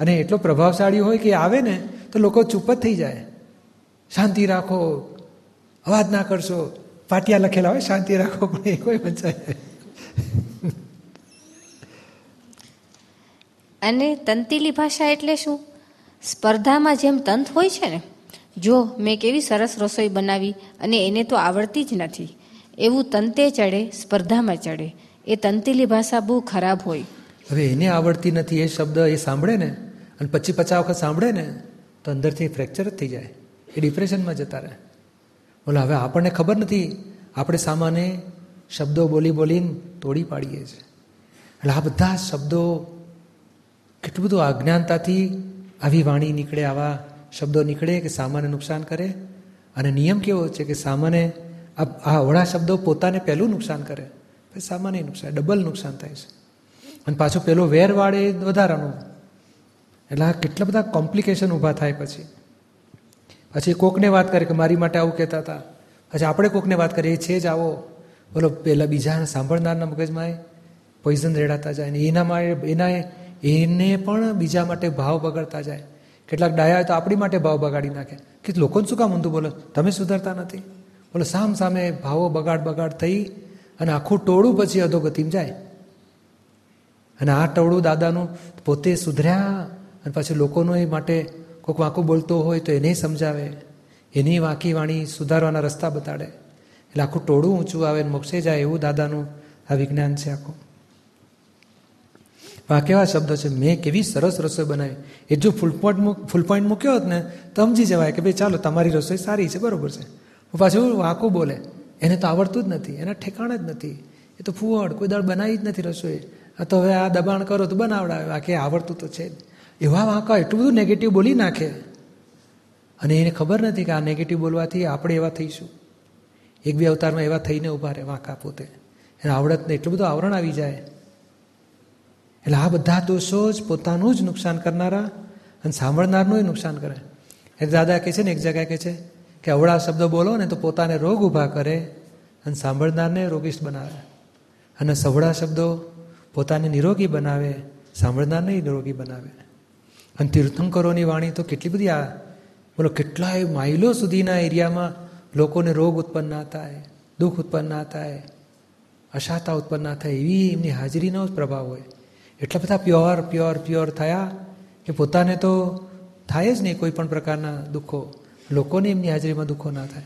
અને એટલો પ્રભાવશાળી હોય કે આવે ને તો લોકો ચૂપ જ થઈ જાય. શાંતિ રાખો અવાજ ના કરશો. પાટિયા લખેલા હોય શાંતિ રાખો પણ એ કોઈ વંચાય અને તંતીલી ભાષા એટલે શું? સ્પર્ધામાં જેમ તંત હોય છે ને જો મેં કેવી સરસ રસોઈ બનાવી અને એને તો આવડતી જ નથી એવું તંતે ચડે સ્પર્ધામાં ચડે એ તંતીલી ભાષા બહુ ખરાબ હોય. હવે એને આવડતી નથી એ શબ્દ એ સાંભળે ને અને પછી પચાસ વખત સાંભળે ને, તો અંદરથી ફ્રેક્ચર જ થઈ જાય. એ ડિપ્રેશનમાં જતા રહે. બોલો, હવે આપણને ખબર નથી. આપણે સામાને શબ્દો બોલી બોલીને તોડી પાડીએ છીએ. એટલે આ બધા શબ્દો કેટલું બધું અજ્ઞાનતાથી આવી વાણી નીકળે, આવા શબ્દો નીકળે કે સામાને નુકસાન કરે. અને નિયમ કેવો છે કે સામાને આ અવળા શબ્દો પોતાને પહેલું નુકસાન કરે. સામાન્ય નુકસાન ડબલ નુકસાન થાય છે. અને પાછું પેલો વેર વાળે વધારાનું એટલે આ કેટલા બધા કોમ્પ્લિકેશન ઊભા થાય પછી. પછી કોકને વાત કરે કે મારી માટે આવું કહેતા હતા. પછી આપણે કોકને વાત કરીએ છે જ આવો. બોલો પહેલાં બીજા સાંભળનારના મગજમાં પોઈઝન રેડાતા જાય ને એના માટે એના એને પણ બીજા માટે ભાવ બગાડતા જાય. કેટલાક ડાયા તો આપણી માટે ભાવ બગાડી નાખે. કે લોકોને શું કામ ઊંધું બોલો? તમે સુધરતા નથી. બોલો, સામ સામે ભાવો બગાડ બગાડ થઈ અને આખું ટોળું પછી અધોગતિમાં જાય. અને આ ટોળું દાદાનું પોતે સુધર્યા અને પછી લોકોનો એ માટે કોઈક વાંકું બોલતો હોય તો એને સમજાવે. એની વાંકી વાણી સુધારવાના રસ્તા બતાડે. એટલે આખું ટોળું ઊંચું આવે ને મોક્ષે જાય એવું દાદાનું આ વિજ્ઞાન છે આખું. આ કેવા શબ્દો છે? મેં કેવી સરસ રસોઈ બનાવી. એ જો ફૂલ પોઈન્ટ ફૂલ પોઈન્ટ મૂક્યો હોત ને, તો સમજી જવાય કે ભાઈ ચાલો, તમારી રસોઈ સારી છે, બરોબર છે. પાછું વાંકું બોલે. એને તો આવડતું જ નથી, એના ઠેકાણ જ નથી. એ તો ફુવડ, કોઈ દાળ બનાવી જ નથી રસોઈ. આ તો હવે આ દબાણ કરો તો બનાવડાવે. બાકી આવડતું તો છે જ. એવા વાંકા એટલું બધું નેગેટિવ બોલી નાખે. અને એને ખબર નથી કે આ નેગેટિવ બોલવાથી આપણે એવા થઈશું. એક બે અવતારમાં એવા થઈને ઊભા રહે વાંકા પોતે. એને આવડતને એટલું બધું આવરણ આવી જાય. એટલે આ બધા દોષો જ પોતાનું જ નુકસાન કરનારા અને સાંભળનારનું નુકસાન કરે. એટલે દાદા કહે છે ને, એક જગ્યાએ કહે છે કે અવળા શબ્દો બોલો ને તો પોતાને રોગ ઊભા કરે અને સાંભળનારને રોગીશ બનાવે. અને સવળા શબ્દો પોતાને નિરોગી બનાવે, સાંભળનારને નિરોગી બનાવે. અને તીર્થંકરોની વાણી તો કેટલી બધી આ બોલો, કેટલાય માઇલો સુધીના એરિયામાં લોકોને રોગ ઉત્પન્ન ના થાય, દુઃખ ઉત્પન્ન ના થાય, અશાતા ઉત્પન્ન ના થાય, એવી એમની હાજરીનો જ પ્રભાવ હોય. એટલા બધા પ્યોર પ્યોર પ્યોર થયા કે પોતાને તો થાય જ નહીં કોઈ પણ પ્રકારના દુઃખો. લોકોને એમની હાજરીમાં દુઃખો ના થાય.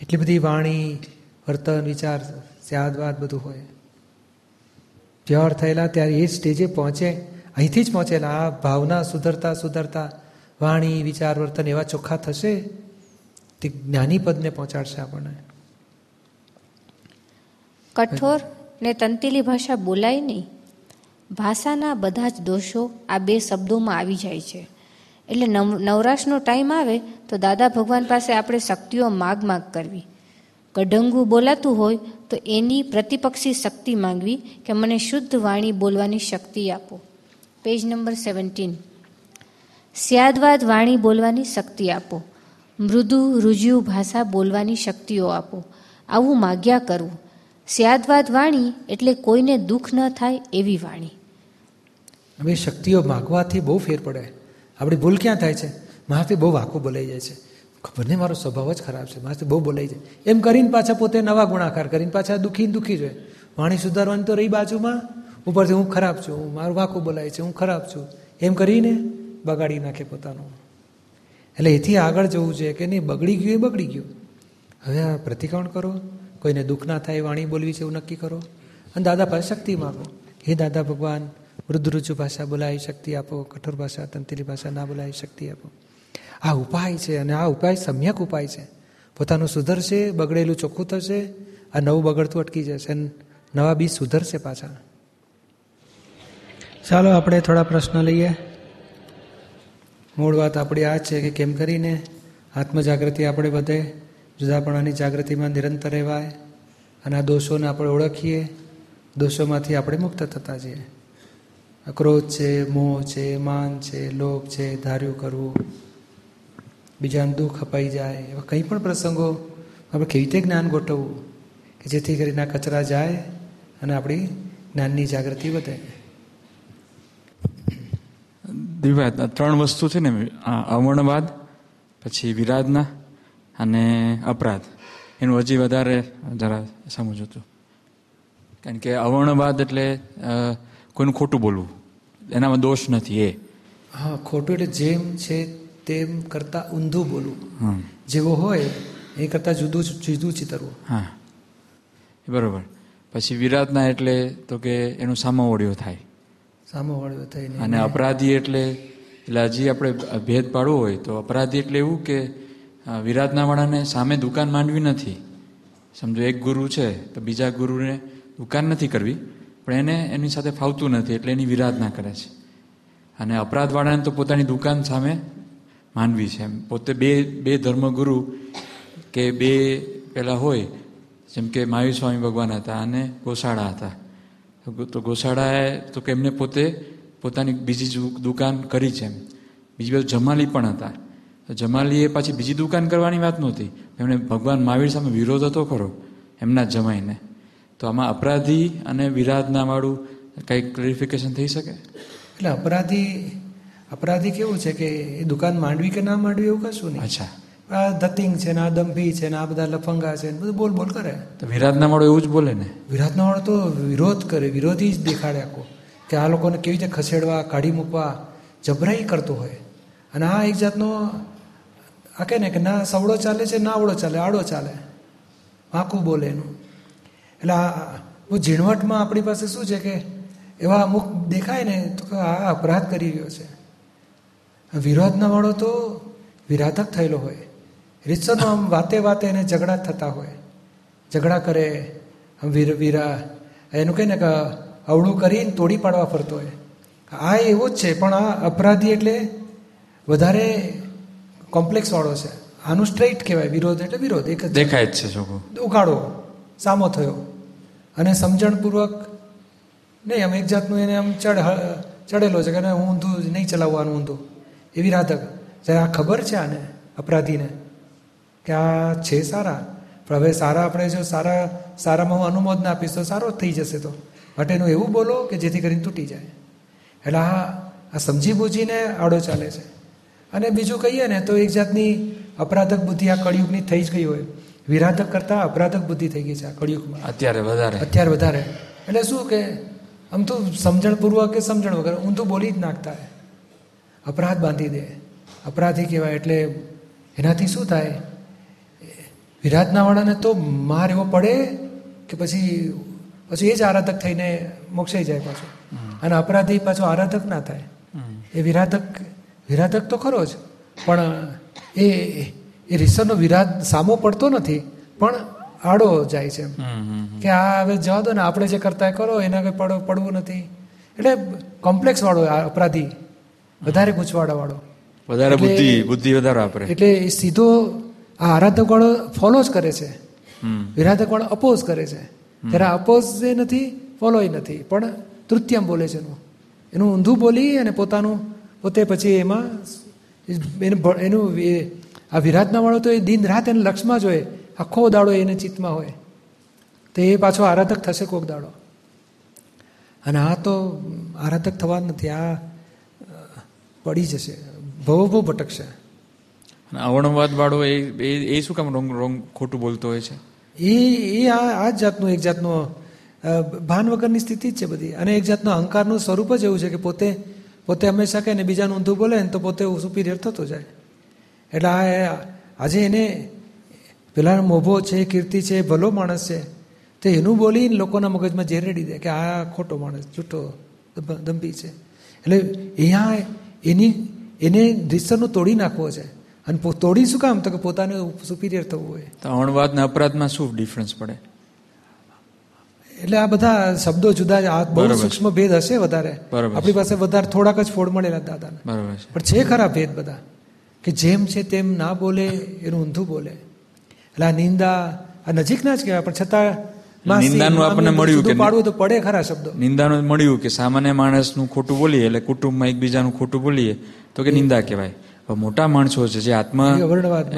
એટલી બધી વાણી, વર્તન, વિચાર સ્યાદવાદ બધું હોય. પ્યોર થયેલા ત્યારે એ સ્ટેજે પહોંચે અહીંથી જ પહોંચેલા. આ ભાવના સુધરતા સુધરતા. વાણી, વિચાર, વર્તન એવા ચોખ્ખા થશે, તે જ્ઞાની પદને પહોંચાડશે આપણને. કઠોર ને તંતીલી ભાષા બોલાય નહીં. ભાષાના બધા જ દોષો આ બે શબ્દોમાં આવી જાય છે. એટલે નવ, નવરાશનો ટાઈમ આવે તો દાદા ભગવાન પાસે આપણે શક્તિઓ માગ માગ કરવી. કઢંગું બોલાતું હોય તો એની પ્રતિપક્ષી શક્તિ માંગવી કે મને શુદ્ધ વાણી બોલવાની શક્તિ આપો. Page number seventeen. સ્યાદવાદ વાણી બોલવાની શક્તિ આપો. મૃદુ રુજુ ભાષા બોલવાની શક્તિઓ આપો. આવું માગ્યા કરવું સ્યાદવાદ વાણી એટલે કોઈને દુઃખ ન થાય એવી વાણી. હવે શક્તિઓ માગવાથી બહુ ફેર પડે. આપણી ભૂલ ક્યાં થાય છે? મારાથી બહુ વાંકું બોલાઈ જાય છે. ખબર નહીં મારો સ્વભાવ જ ખરાબ છે. મારાથી બહુ બોલાઈ જાય. એમ કરીને પાછા પોતે નવા ગુણાકાર કરીને પાછા દુઃખી દુઃખી જોઈએ વાણી સુધારવાની તો રહી બાજુમાં. ઉપરથી હું ખરાબ છું, હું મારું વાંકું બોલાય છે, હું ખરાબ છું. એમ કરીને બગાડી નાખે પોતાનું. એટલે એથી આગળ જવું જોઈએ કે નહીં, બગડી ગયું એ બગડી ગયું. હવે આ પ્રતિક્રમણ કરો, કોઈને દુઃખ ના થાય, વાણી બોલવી છે એવું નક્કી કરો. અને દાદા પાસે શક્તિ માગો. હે દાદા ભગવાન, વૃદ્ધ ભાષા બોલાવી શક્તિ આપો. કઠોર ભાષા તંત્રી ભાષા ના બોલાવી શક્તિ આપો. આ ઉપાય છે અને આ ઉપાય સમ્યક ઉપાય છે. પોતાનું સુધરશે, બગડેલું ચોખ્ખું થશે, આ નવું બગડતું અટકી જશે નવા બીજ સુધરશે પાછા. ચાલો આપણે થોડા પ્રશ્ન લઈએ. મૂળ વાત આપણી આ છે કે કેમ કરીને આત્મજાગૃતિ આપણે વધે, જુદાપણાની જાગૃતિમાં નિરંતર રહેવાય અને આ દોષોને આપણે ઓળખીએ, દોષોમાંથી આપણે મુક્ત થતા જઈએ. ક્રોધ છે, મોહ છે, માન છે, લોભ છે, ધાર્યું કરવું, બીજાને દુઃખ અપાઈ જાય, એવા કંઈ પણ પ્રસંગો આપણે કેવી રીતે જ્ઞાન ગોઠવવું કે જેથી કરીને આ કચરા જાય અને આપણી જ્ઞાનની જાગૃતિ વધે. દિવ્યા ત્રણ વસ્તુ છે ને અવર્ણવાદ પછી વિરાધના અને અપરાધ. એનું હજી વધારે જરા સમજો હતું. કારણ કે અવર્ણવાદ એટલે કોઈનું ખોટું બોલવું. એનામાં દોષ નથી એ. હા ખોટું એટલે જેમ છે તેમ કરતા ઊંધું બોલવું. જેવો હોય એ કરતા જુદું જુદું ચિતરવું. હા. બરોબર. પછી વિરાધના એટલે તો કે એનું સામાવડિયો થાય. સામોવાળો થઈને અને અપરાધી એટલે એટલે હજી આપણે ભેદ પાડવો હોય તો અપરાધી એટલે એવું કે વિરાધનાવાળાને સામે દુકાન માંડવી નથી. સમજો એક ગુરુ છે તો બીજા ગુરુને દુકાન નથી કરવી પણ એને એની સાથે ફાવતું નથી એટલે એની વિરાધના કરે છે. અને અપરાધવાળાને તો પોતાની દુકાન સામે માનવી છે. એમ પોતે બે બે ધર્મગુરુ કે બે પેલા હોય જેમ કે માયુ સ્વામી ભગવાન હતા અને ગોશાળા હતા. તો ગોશાળાએ તો કે એમને પોતે પોતાની બીજી દુકાન કરી છે એમ. બીજી બાજુ જમાલી પણ હતા. જમાલીએ પાછી બીજી દુકાન કરવાની વાત નહોતી. એમણે ભગવાન મહાવીર સામે વિરોધ હતો ખરો એમના જમાઈને. તો આમાં અપરાધી અને વિરાધનાવાળું કંઈક ક્લેરિફિકેશન થઈ શકે? એટલે અપરાધી અપરાધી કેવું છે કે એ દુકાન માંડવી કે ના માંડવી એવું કશું નહીં? અચ્છા. આ ધતિંગ છે ને આ દંભી છે ને આ બધા લફંગા છે ને બધું બોલ બોલ કરે. તો વિરાધનાવાળું એવું જ બોલે ને? વિરાટનો વાળો તો વિરોધ કરે વિરોધી જ દેખાડે આખો. કે આ લોકોને કેવી રીતે ખસેડવા કાઢી મૂકવા જબરાઈ કરતો હોય. અને આ એક જાતનો આ કહે ને કે ના સવડો ચાલે છે ના આવડો ચાલે આડો ચાલે. આખું બોલે એનું. એટલે આ ઝીણવટમાં આપણી પાસે શું છે કે એવા અમુક દેખાય ને તો કે આ અપરાધ કરી રહ્યો છે. વિરોધના વાળો તો વિરાધક થયેલો હોય. રીતસરનો આમ વાતે વાતે એને ઝઘડા થતા હોય. ઝઘડા કરે આમ વીર વીરા એનું કહે ને કે અવળું કરીને તોડી પાડવા ફરતો હોય. આ એવો જ છે પણ આ અપરાધી એટલે વધારે કોમ્પ્લેક્સવાળો છે. આનું સ્ટ્રેઇટ કહેવાય વિરોધ એટલે વિરોધ એક જ દેખાય જ છે ઉઘાડો સામો થયો. અને સમજણપૂર્વક નહીં આમ એક જાતનું એને આમ ચડ ચડેલો છે કે હું ઊંધું નહીં ચલાવવાનું ઊંધું. એવી રાધક જ્યારે આ ખબર છે આને અપરાધીને કે આ છે સારા. પણ હવે સારા આપણે જો સારા સારામાં હું અનુમોદન આપીશ તો સારો જ થઈ જશે તો. માટે એનું એવું બોલો કે જેથી કરીને તૂટી જાય. એટલે આ આ સમજી બૂજીને આડો ચાલે છે. અને બીજું કહીએ ને તો એક જાતની અપરાધક બુદ્ધિ આ કળિયુગની થઈ જ ગઈ હોય. વિરાધક કરતાં અપરાધક બુદ્ધિ થઈ ગઈ છે આ કળિયુગમાં. અત્યારે વધારે. અત્યારે વધારે. એટલે શું કે આમ તો સમજણપૂર્વક કે સમજણ વગર ઊંધું બોલી જ નાખતા અપરાધ બાંધી દે. અપરાધી કહેવાય એટલે એનાથી શું થાય? વિરાધનાવાળાને તો માર એવો પડે કે પછી પછી એ જ આરાધક થઈને મોક્ષાઈ જાય પાછો. અને અપરાધી પાછો આરાધક ના થાય. એ વિરાધક વિરાધક તો ખરો જ પણ એ એ રીસરનો વિરાધ સામો પડતો નથી પણ આડો જાય છે. કે આ હવે જવા દો ને આપણે જે કરતા કરો એના કંઈ પડો પડવું નથી. એટલે કોમ્પ્લેક્સ વાળો અપરાધી. વધારે ગૂંચવાડા વાળો. વધારે બુદ્ધિ બુદ્ધિ વધારે વાપરે. એટલે એ સીધો આ આરાધકવાળો ફોલો જ કરે છે. વિરાધકવાળો અપોઝ કરે છે. ત્યારે અપોઝ એ નથી ફોલો નથી. પણ તૃતીયમ બોલે છે એનું. એનું ઊંધું બોલી અને પોતાનું પોતે પછી એમાં એને આ વિરાધના વાળો તો એ દિન રાત એને લક્ષમાં જ હોય. આખો દાડો એને ચિત્તમાં હોય. તો એ પાછો આરાધક થશે કોક દાડો. અને આ તો આરાધક થવા નથી. આ પડી જશે. ભવો ભવ ભટકશે. અને અવર્ણવાદ વાળો એ એ- શું કામ રોંગ રોંગ ખોટું બોલતો હોય છે? એ એ આ આ જાતનું એક જાતનું ભાન વગરની સ્થિતિ જ છે બધી. અને એક જાતનો અહંકારનું સ્વરૂપ જ એવું છે કે પોતે પોતે હંમેશા કહે ને બીજાનું ઊંધું બોલે ને તો પોતે સુપીરિયર થતો જાય. એટલે આ આજે એને પેલા મોભો છે, કીર્તિ છે, ભલો માણસ છે, તો એનું બોલીને લોકોના મગજમાં ઝેર રેડી દે કે આ ખોટો માણસ, જૂઠો દંભી છે. એટલે અહીંયા એની એને રીસરનું તોડી નાખવો છે. અને તોડી શું કામ? તો કે પોતાને સુપિરિયર થવું હોય. તો અણવાદ ને અપરાધમાં શું ડિફરન્સ પડે? એટલે આ બધા શબ્દો જુદા આ બહુ. સૂક્ષ્મ ભેદ હશે વધારે. આપણી પાસે વધારે થોડાક જ ફોડ મળેલા દાદાને. પણ છે ખરા ભેદ બધા. કે જેમ છે તેમ ના બોલે એનું ઊંધું બોલે. એટલે આ નિંદા આ નજીકના જ કહેવાય પણ છતાં નિંદાનું આપણને મળ્યું કે પાડવું તો પડે ખરા શબ્દો. નિંદાનું મળ્યું કે સામાન્ય માણસનું ખોટું બોલીએ એટલે કુટુંબમાં એકબીજાનું ખોટું બોલીએ તો કે નિંદા કહેવાય. હવે મોટા માણસો છે જે આત્મા.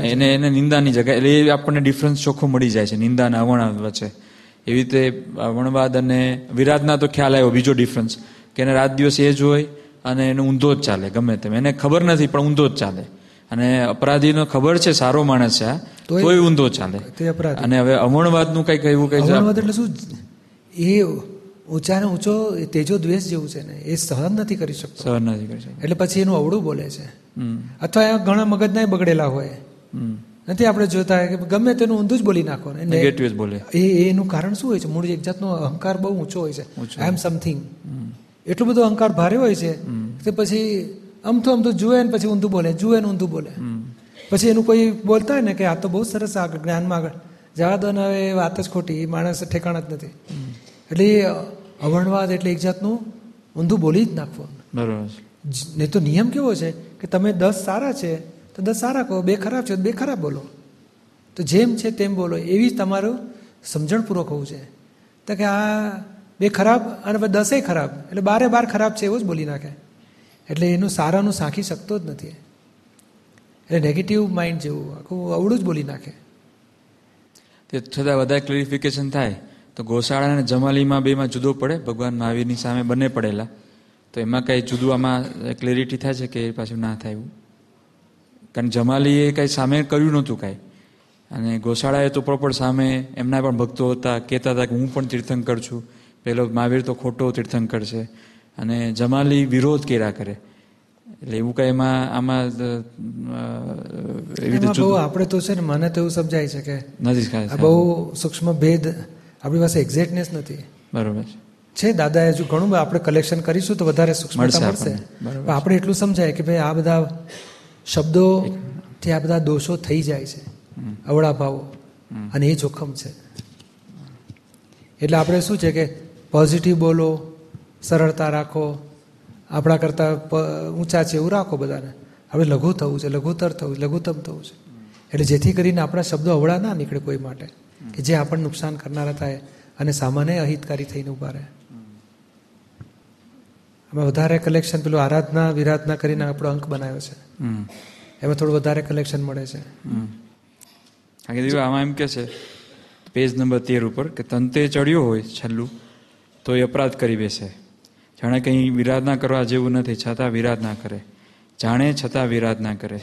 એને એને નિંદાની જગ્યા એટલે એ આપણને ડિફરન્સ ચોખ્ખો મળી જાય છે નિંદા અને છે વચ્ચે. એવી રીતે અવર્ણવાદ અને વિરાટના તો ખ્યાલ આવ્યો બીજો ડિફરન્સ કે એને રાત દિવસ એ જ હોય અને એને ઊંધો જ ચાલે ગમે તેમ. એને ખબર નથી પણ ઊંધો જ ચાલે. અને અપરાધીનો ખબર છે સારો માણસ છે આ તોય- ઊંધો ચાલે. અપરાધ. અને હવે અવણવાદનું કંઈક એવું કઈ એટલે શું? એ ઊંચાને ઊંચો તેજો દ્વેષ જેવું છે ને એ સહન નથી કરી શકતો. સહન નથી કરી શકતો. એટલે પછી એનું અવળું બોલે છે. અથવા એ ઘણા મગજના બગડેલા હોય. નથી આપણે જોતા કે ગમે તેનું ઊંધું જ બોલી નાખો. નેગેટિવ બોલે. એ એનું કારણ શું હોય છે? મૂળ એક જાતનો અહંકાર બહુ ઊંચો હોય છે. આઈ એમ સમથિંગ એટલો બધો અહંકાર ભારે હોય છે કે પછી અમથું અમથું જુએ ને પછી ઊંધું બોલે જુએ ને ઊંધું બોલે. પછી એનું કોઈ બોલતા હોય ને કે આ તો બહુ સરસ આગળ જ્ઞાનમાં આગળ. જવા દો ને હવે એ વાત જ ખોટી એ માણસ ઠેકાણા જ નથી. એટલે અવર્ણવાદ એટલે એક જાતનું ઊંધું બોલી જ નાખવું. બરોબર. નહીં તો નિયમ કેવો છે? કે તમે દસ સારા છે, તો દસ સારા કહો, બે ખરાબ છે તો બે ખરાબ બોલો. તો જેમ છે તેમ બોલો. એવી તમારું સમજણપૂર્વક હોવું છે. તો કે આ બે ખરાબ અને દસે ખરાબ. એટલે બારે બાર ખરાબ છે, એવું જ બોલી નાખે. એટલે એનું સારાનું સાંખી શકતો જ નથી. એટલે નેગેટિવ માઇન્ડ જેવું, આખું અવળું જ બોલી નાખે. તે છતાં વધારે ક્લેરિફિકેશન થાય, તો ગોશાળા અને જમાલીમાં બેમાં જુદો પડે, ભગવાન મહાવીરની સામે બંને પડેલા. તો એમાં કંઈ જુદું આમાં ક્લેરિટી થાય છે કે એ પાછું ના થાય એવું? કારણ જમાલીએ કંઈ સામે કર્યું નહોતું કાંઈ. અને ગોશાળાએ તો પ્રોપર સામે એમના પણ ભક્તો હતા કહેતા હતા કે હું પણ તીર્થંકર છું. પેલો મહાવીર તો ખોટો તીર્થંકર છે. અને જમાલી વિરોધ કર્યા કરે. એટલે એવું કઈ એમાં આમાં એવી બહુ આપણે તો છે ને મને તો એવું સમજાય છે કે નથી બહુ સૂક્ષ્મ ભેદ આપણી પાસે એક્ઝેક્ટનેસ નથી. બરોબર છે. છે દાદાએ હજુ ઘણું આપણે કલેક્શન કરીશું તો વધારે સૂક્ષ્મતા મળશે આપણે એટલું સમજાય કે ભાઈ આ બધા શબ્દોથી આ બધા દોષો થઈ જાય છે અવળા ભાવો અને એ જોખમ છે. એટલે આપણે શું છે કે પોઝિટિવ બોલો સરળતા રાખો આપણા કરતાં ઊંચા છે એવું રાખો બધાને. આપણે લઘુ થવું છે લઘુતર થવું છે લઘુત્તમ થવું છે. એટલે જેથી કરીને આપણા શબ્દો અવળા ના નીકળે કોઈ માટે કે જે આપણને નુકસાન કરનારા થાય અને સામાન્ય અહિતકારી થઈને ઊભા રહે. અમે વધારે કલેક્શન પેલું આરાધના વિરાધના કરીને આપણો અંક બનાવ્યો છે. હમ. એમાં થોડું વધારે કલેક્શન મળે છે. આમાં એમ કે છે પેજ નંબર તેર ઉપર કે તંતે ચડ્યો હોય છેલ્લું તો એ અપરાધ કરી બેસે. જાણે કંઈ વિરાધના કરવા જેવું નથી છતાં વિરાધના કરે. જાણે છતાં વિરાધના કરે.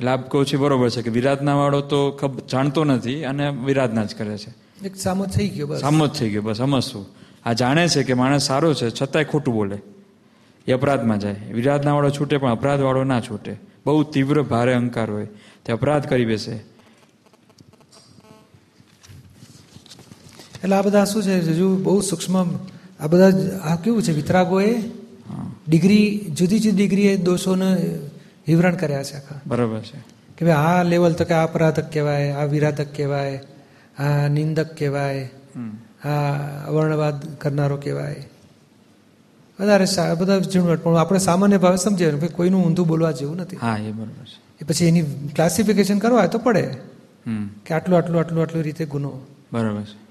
લાભ કહું છો બરોબર છે કે વિરાધના વાળો તો જાણતો નથી અને વિરાધના જ કરે છે. એક સામો થઈ ગયો બસ. સામો થઈ ગયો બસ સમજશું. આ જાણે છે કે માણસ સારો છે છતાંય ખોટું બોલે. એ અપરાધમાં જાય. વિરાધનાવાળો છૂટે પણ અપરાધવાળો ના છૂટે. બહુ તીવ્ર ભારે અહંકાર હોય. તે અપરાધ કરી બેસે. એટલે આ બધા શું છે? હજુ બહુ સૂક્ષ્મ આ બધા આ કેવું છે? વિતરાગોએ ડિગ્રી જુદી જુદી ડિગ્રીએ દોષોને વિવરણ કર્યા છે આખા. બરાબર છે. કે ભાઈ આ લેવલ તો કે આ અપરાધક કહેવાય આ વિરાધક કહેવાય આ નિંદક કહેવાય. આ અવર્ણવાદ કરનારો કહેવાય. વધારે બધા ઝીણવટ પણ આપણે સામાન્ય ભાવે સમજીએ ભાઈ કોઈનું ઊંધું બોલવા જેવું નથી. હા એ બરાબર છે. એ પછી એની ક્લાસિફિકેશન કરવા તો પડે. કે આટલું આટલું આટલું આટલું રીતે ગુનો. બરાબર છે.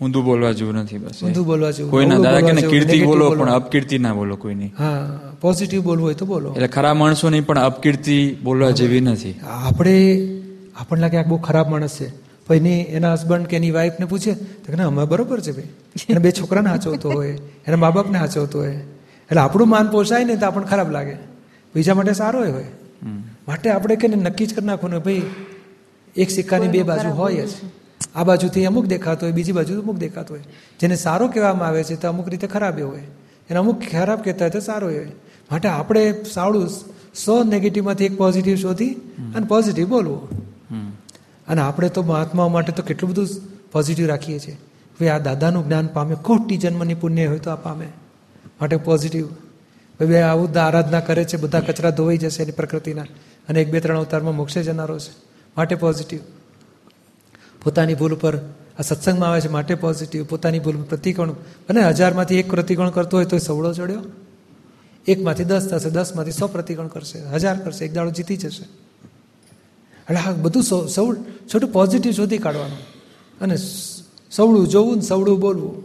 ઊંધું બોલવા જેવું નથી બસ ઊંધું બોલવા જેવું કોઈના ના દાદા કે કીર્તિ બોલો પણ અપકીર્તિ ના બોલો કોઈની. હા પોઝિટિવ બોલવું હોય તો બોલો. એટલે ખરા માણસોની પણ અપકીર્તિ બોલવા જેવી નથી. આપણે આપણને લાગે આ બહુ ખરાબ માણસ છે. પછી એની એના હસબન્ડ કે એની વાઈફને પૂછે તો કે ના અમે બરોબર છે ભાઈ. એને બે છોકરાને હાચવતો હોય એના મા બાપને હાચવતો હોય. એટલે આપણું માન પોસાય ને તો આપણને ખરાબ લાગે. બીજા માટે સારો હોય. માટે આપણે કે નક્કી જ કરી નાખવું ને ભાઈ એક સિક્કાની બે બાજુ હોય જ. આ બાજુથી અમુક દેખાતો હોય બીજી બાજુ અમુક દેખાતો હોય. જેને સારો કહેવામાં આવે છે તો અમુક રીતે ખરાબ એ હોય. એને અમુક ખરાબ કહેતા હોય તો સારો હોય. માટે આપણે સાવડું સો નેગેટિવમાંથી એક પોઝિટિવ શોધી અને પોઝિટિવ બોલવું. અને આપણે તો મહાત્માઓ માટે તો કેટલું બધું પોઝિટિવ રાખીએ છીએ. ભાઈ આ દાદાનું જ્ઞાન પામે કોટી જન્મની પુણ્ય હોય તો આ પામે. માટે પોઝિટિવ ભાઈ ભાઈ આવું આરાધના કરે છે, બધા કચરા ધોવાઈ જશે એની પ્રકૃતિના અને એક બે ત્રણ અવતારમાં મોક્ષે જનારો છે. માટે પોઝિટિવ પોતાની ભૂલ ઉપર આ સત્સંગમાં આવે છે, માટે પોઝિટિવ પોતાની ભૂલ પ્રતિકોણ અને હજારમાંથી એક પ્રતિકોણ કરતો હોય તો સવડો ચડ્યો એકમાંથી દસ થશે, દસમાંથી સો પ્રતિકોણ કરશે, હજાર કરશે, એક દાડો જીતી જશે. એટલે આ બધું સૌ છોટું પોઝિટિવ શોધી કાઢવાનું. અને સવડું જોવું ને સવડું બોલવું.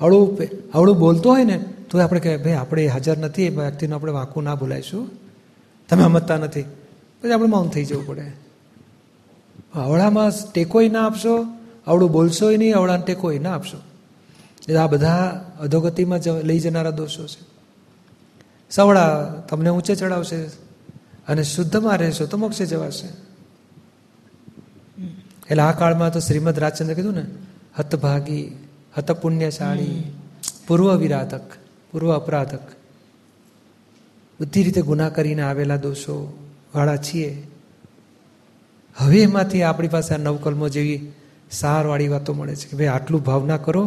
હળવું હળવું બોલતો હોય ને, તો આપણે કહે ભાઈ, આપણે હાજર નથી એ વ્યક્તિનું આપણે વાંકું ના બોલાઈશું તમે સમજતા નથી. પછી આપણે મૌન થઈ જવું પડે. અવળામાં ટેકોય ના આપશો અવળું બોલશોય નહીં અવળાને ટેકોય ના આપશો. એટલે આ બધા અધોગતિમાં લઈ જનારા દોષો છે. સવળા તમને ઊંચે ચડાવશે. અને શુદ્ધમાં રહેશો તો મોક્ષે જવાશે. એટલે આ કાળમાં તો શ્રીમદ રાજચંદ્ર કીધું ને, હતભાગી હત પુણ્યશાળી પૂર્વ વિરાધક પૂર્વ અપરાધક બધી રીતે ગુના કરીને આવેલા દોષો વાળા છીએ. હવે એમાંથી આપણી પાસે આ નવકલ્મો જેવી સારવાળી વાતો મળે છે કે ભાઈ આટલું ભાવના કરો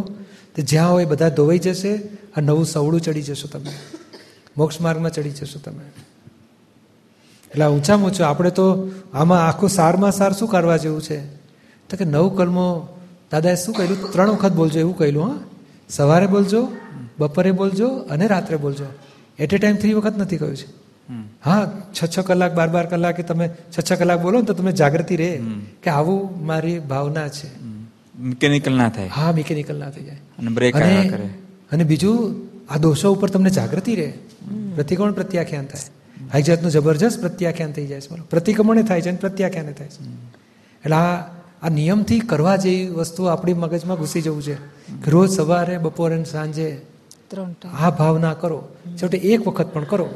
તો જ્યાં હોય બધા ધોવાઈ જશે, આ નવું સવડું ચડી જશો તમે. મોક્ષ માર્ગમાં ચડી જશો તમે. એટલે ઊંચામાં ઊંચું. આપણે તો આમાં આખું સારમાં સાર શું કરવા જેવું છે? તો કે નવ કલમો દાદાએ શું કહ્યું ત્રણ વખત બોલજો એવું કહ્યું હા? સવારે બોલજો બપોરે બોલજો અને રાત્રે બોલજો. એટ એ ટાઈમ થ્રી વખત નથી કહ્યું છે. હા છ છ કલાક બાર બાર કલાકે તમે છ છ કલાક બોલો ને તો તમે જાગૃતિ રહે કે આવું મારી ભાવના છે. મિકેનિકલ ના થાય. હા મિકેનિકલ ના થઈ જાય. અને બ્રેક અને કરે. અને બીજું આ દોષો ઉપર તમને જાગૃતિ રહે પ્રતિકોણ પ્રત્યાખ્યાન થાય. એક જાતનું જબરજસ્ત પ્રત્યાખ્યાન થઈ જાય છે બોલો પ્રતિક્રમણે થાય છે અને પ્રત્યાખ્યાને થાય છે. એટલે આ આ નિયમથી કરવા જેવી વસ્તુ આપણી મગજમાં ઘૂસી જવું છે કે રોજ સવારે બપોરે સાંજે ત્રણ આ ભાવના કરો. છેવટે એક વખત પણ કરો.